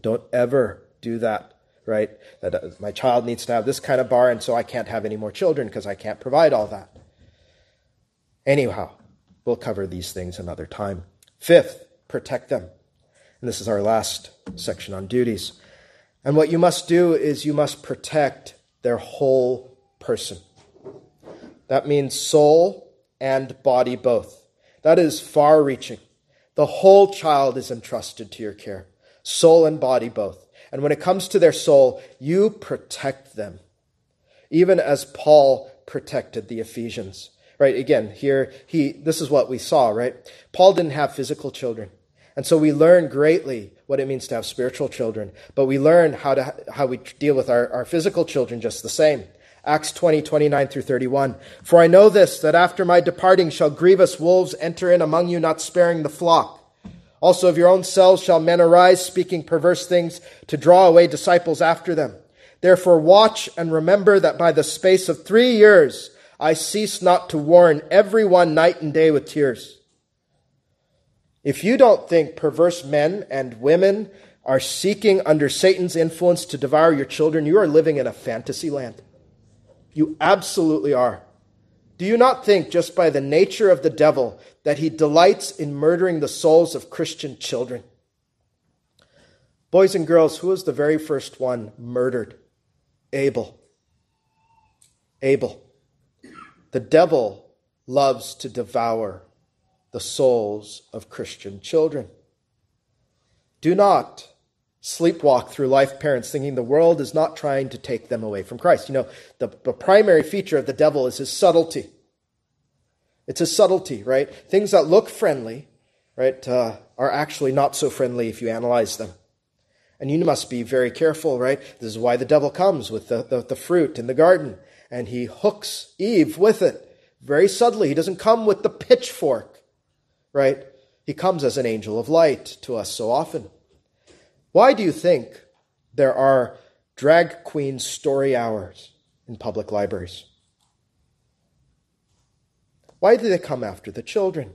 Don't ever do that, right? That uh, my child needs to have this kind of bar, and so I can't have any more children because I can't provide all that. Anyhow, we'll cover these things another time. Fifth, protect them. And this is our last section on duties. And what you must do is you must protect their whole person. That means soul and body both. That is far reaching. The whole child is entrusted to your care, soul and body both. And when it comes to their soul, you protect them, even as Paul protected the Ephesians. Right? Again, here he this is what we saw, right? Paul didn't have physical children. And so we learn greatly what it means to have spiritual children, but we learn how to how we deal with our, our physical children just the same. Acts 20, 29 through 31. For I know this, that after my departing shall grievous wolves enter in among you, not sparing the flock. Also of your own selves shall men arise, speaking perverse things, to draw away disciples after them. Therefore watch and remember that by the space of three years I cease not to warn every one night and day with tears. If you don't think perverse men and women are seeking under Satan's influence to devour your children, you are living in a fantasy land. You absolutely are. Do you not think, just by the nature of the devil, that he delights in murdering the souls of Christian children? Boys and girls, who was the very first one murdered? Abel. Abel. The devil loves to devour the souls of Christian children. Do not sleepwalk through life, parents, thinking the world is not trying to take them away from Christ. You know, the, the primary feature of the devil is his subtlety. It's his subtlety, right? Things that look friendly, right, uh, are actually not so friendly if you analyze them. And you must be very careful, right? This is why the devil comes with the, the, the fruit in the garden, and he hooks Eve with it very subtly. He doesn't come with the pitchfork, right? He comes as an angel of light to us so often. Why do you think there are drag queen story hours in public libraries? Why do they come after the children?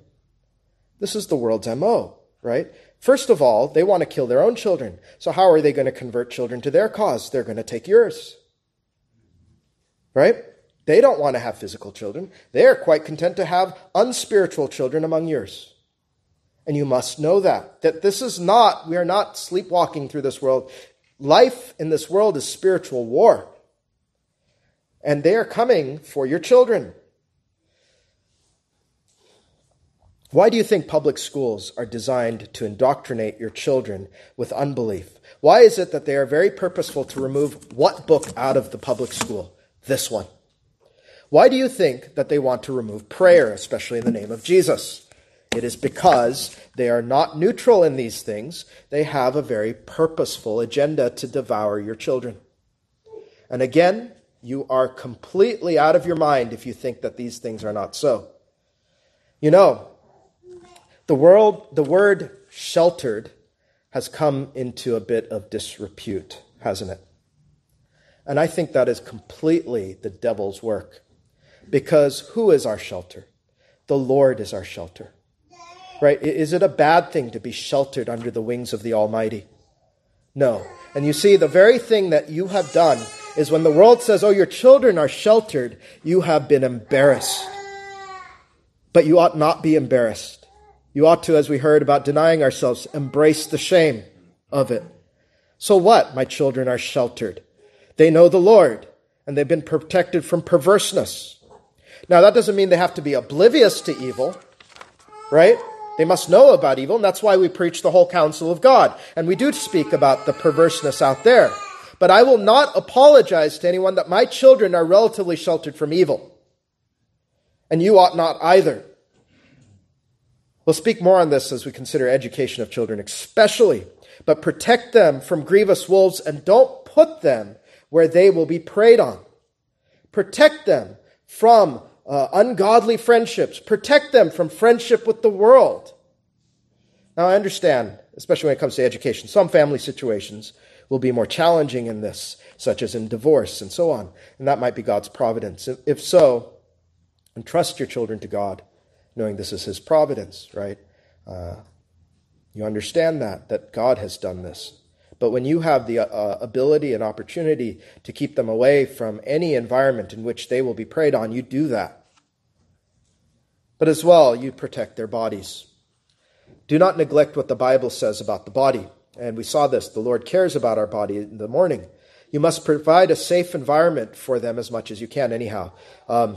This is the world's MO, right? First of all, they want to kill their own children. So, how are they going to convert children to their cause? They're going to take yours. Right? They don't want to have physical children. They are quite content to have unspiritual children among yours. And you must know that. That this is not, we are not sleepwalking through this world. Life in this world is spiritual war. And they are coming for your children. Why do you think public schools are designed to indoctrinate your children with unbelief? Why is it that they are very purposeful to remove what book out of the public school? This one. Why do you think that they want to remove prayer, especially in the name of Jesus? It is because they are not neutral in these things. They have a very purposeful agenda to devour your children. And again, you are completely out of your mind if you think that these things are not so. You know, the world, the word sheltered has come into a bit of disrepute, hasn't it? And I think that is completely the devil's work. Because who is our shelter? The Lord is our shelter. Right? Is it a bad thing to be sheltered under the wings of the Almighty? No. And you see, the very thing that you have done is when the world says, oh, your children are sheltered, you have been embarrassed. But you ought not be embarrassed. You ought to, as we heard about denying ourselves, embrace the shame of it. So what? My children are sheltered. They know the Lord, and they've been protected from perverseness. Now, that doesn't mean they have to be oblivious to evil, right? They must know about evil, and that's why we preach the whole counsel of God. And we do speak about the perverseness out there. But I will not apologize to anyone that my children are relatively sheltered from evil. And you ought not either. We'll speak more on this as we consider education of children, especially. But protect them from grievous wolves and don't put them where they will be preyed on. Protect them from uh, ungodly friendships. Protect them from friendship with the world. Now, I understand, especially when it comes to education, some family situations will be more challenging in this, such as in divorce and so on. And that might be God's providence. If so, entrust your children to God, knowing this is His providence, right? Uh, you understand that, that God has done this. But when you have the uh, ability and opportunity to keep them away from any environment in which they will be preyed on, you do that. But as well, you protect their bodies. Do not neglect what the Bible says about the body. And we saw this. The Lord cares about our body in the morning. You must provide a safe environment for them as much as you can, anyhow. Um,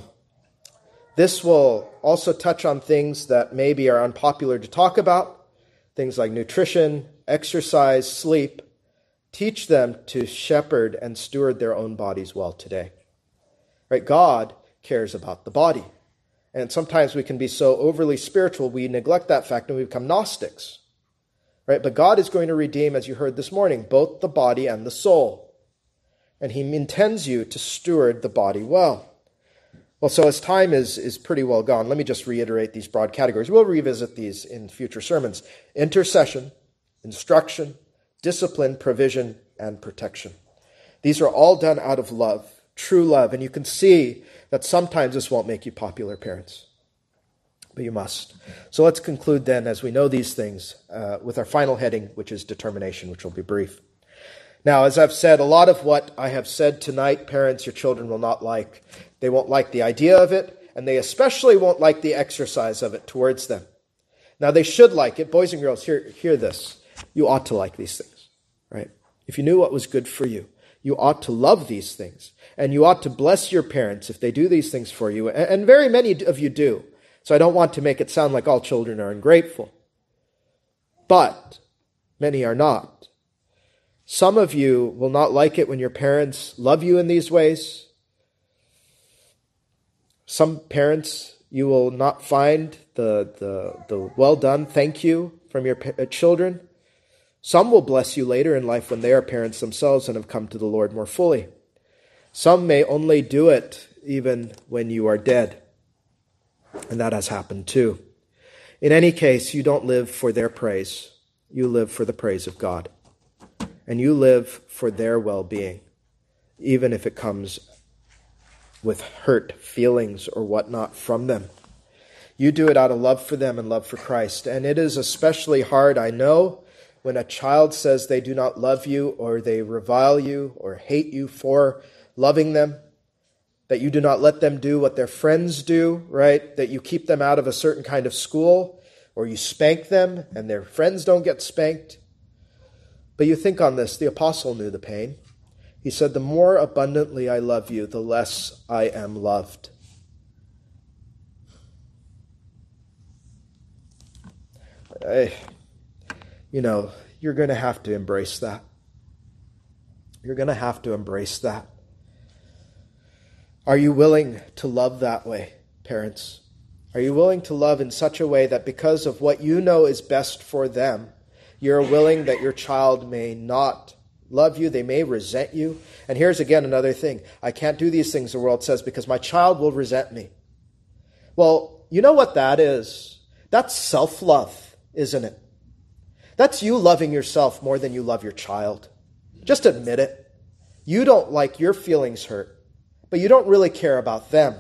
this will also touch on things that maybe are unpopular to talk about, things like nutrition, exercise, sleep. Teach them to shepherd and steward their own bodies well today. Right? God cares about the body. And sometimes we can be so overly spiritual, we neglect that fact and we become Gnostics. Right? But God is going to redeem, as you heard this morning, both the body and the soul. And He intends you to steward the body well. Well, so as time is, is pretty well gone, let me just reiterate these broad categories. We'll revisit these in future sermons intercession, instruction, discipline, provision, and protection. These are all done out of love, true love. And you can see that sometimes this won't make you popular parents, but you must. So let's conclude then, as we know these things, uh, with our final heading, which is determination, which will be brief. Now, as I've said, a lot of what I have said tonight, parents, your children will not like. They won't like the idea of it, and they especially won't like the exercise of it towards them. Now, they should like it. Boys and girls, hear, hear this. You ought to like these things, right? If you knew what was good for you, you ought to love these things. And you ought to bless your parents if they do these things for you. And very many of you do. So I don't want to make it sound like all children are ungrateful. But many are not. Some of you will not like it when your parents love you in these ways. Some parents, you will not find the, the, the well done thank you from your uh, children. Some will bless you later in life when they are parents themselves and have come to the Lord more fully. Some may only do it even when you are dead. And that has happened too. In any case, you don't live for their praise. You live for the praise of God. And you live for their well being, even if it comes with hurt feelings or whatnot from them. You do it out of love for them and love for Christ. And it is especially hard, I know, when a child says they do not love you or they revile you or hate you for loving them, that you do not let them do what their friends do, right? That you keep them out of a certain kind of school or you spank them and their friends don't get spanked. But you think on this, the apostle knew the pain. He said, The more abundantly I love you, the less I am loved. I, you know, you're going to have to embrace that. You're going to have to embrace that. Are you willing to love that way, parents? Are you willing to love in such a way that because of what you know is best for them, you're willing that your child may not love you, they may resent you. And here's again another thing I can't do these things, the world says, because my child will resent me. Well, you know what that is? That's self love, isn't it? That's you loving yourself more than you love your child. Just admit it. You don't like your feelings hurt, but you don't really care about them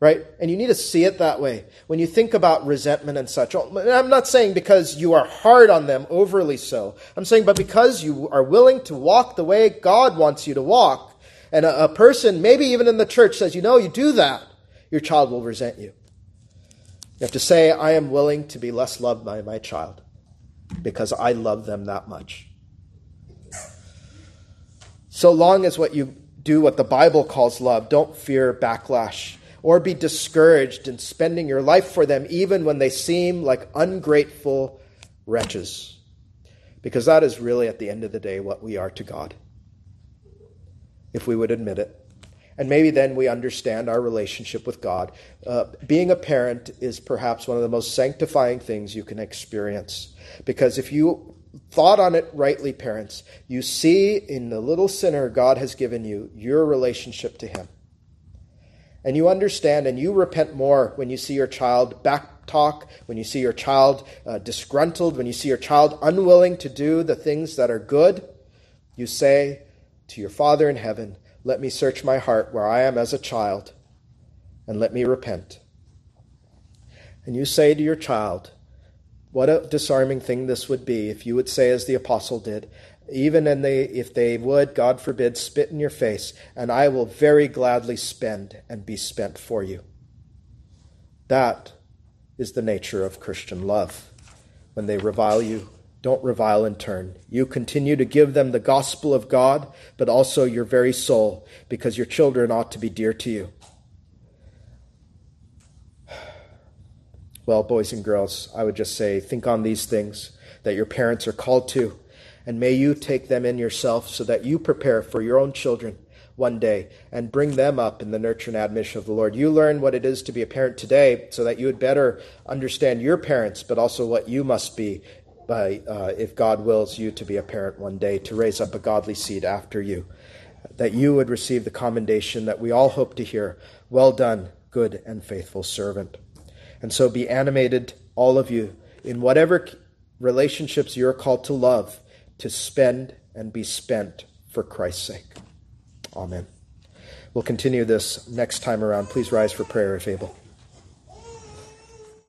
right? And you need to see it that way. When you think about resentment and such, I'm not saying because you are hard on them, overly so. I'm saying, but because you are willing to walk the way God wants you to walk, and a, a person, maybe even in the church, says, you know, you do that, your child will resent you. You have to say, I am willing to be less loved by my child because I love them that much. So long as what you do what the Bible calls love, don't fear backlash or be discouraged in spending your life for them, even when they seem like ungrateful wretches. Because that is really, at the end of the day, what we are to God, if we would admit it. And maybe then we understand our relationship with God. Uh, being a parent is perhaps one of the most sanctifying things you can experience. Because if you thought on it rightly, parents, you see in the little sinner God has given you your relationship to Him. And you understand and you repent more when you see your child backtalk, when you see your child uh, disgruntled, when you see your child unwilling to do the things that are good. You say to your Father in heaven, Let me search my heart where I am as a child, and let me repent. And you say to your child, What a disarming thing this would be if you would say, as the apostle did, even if they would, God forbid, spit in your face, and I will very gladly spend and be spent for you. That is the nature of Christian love. When they revile you, don't revile in turn. You continue to give them the gospel of God, but also your very soul, because your children ought to be dear to you. Well, boys and girls, I would just say think on these things that your parents are called to and may you take them in yourself so that you prepare for your own children one day and bring them up in the nurture and admonition of the Lord. You learn what it is to be a parent today so that you would better understand your parents, but also what you must be by, uh, if God wills you to be a parent one day, to raise up a godly seed after you. That you would receive the commendation that we all hope to hear. Well done, good and faithful servant. And so be animated, all of you, in whatever relationships you're called to love to spend and be spent for Christ's sake. Amen. We'll continue this next time around. Please rise for prayer if able.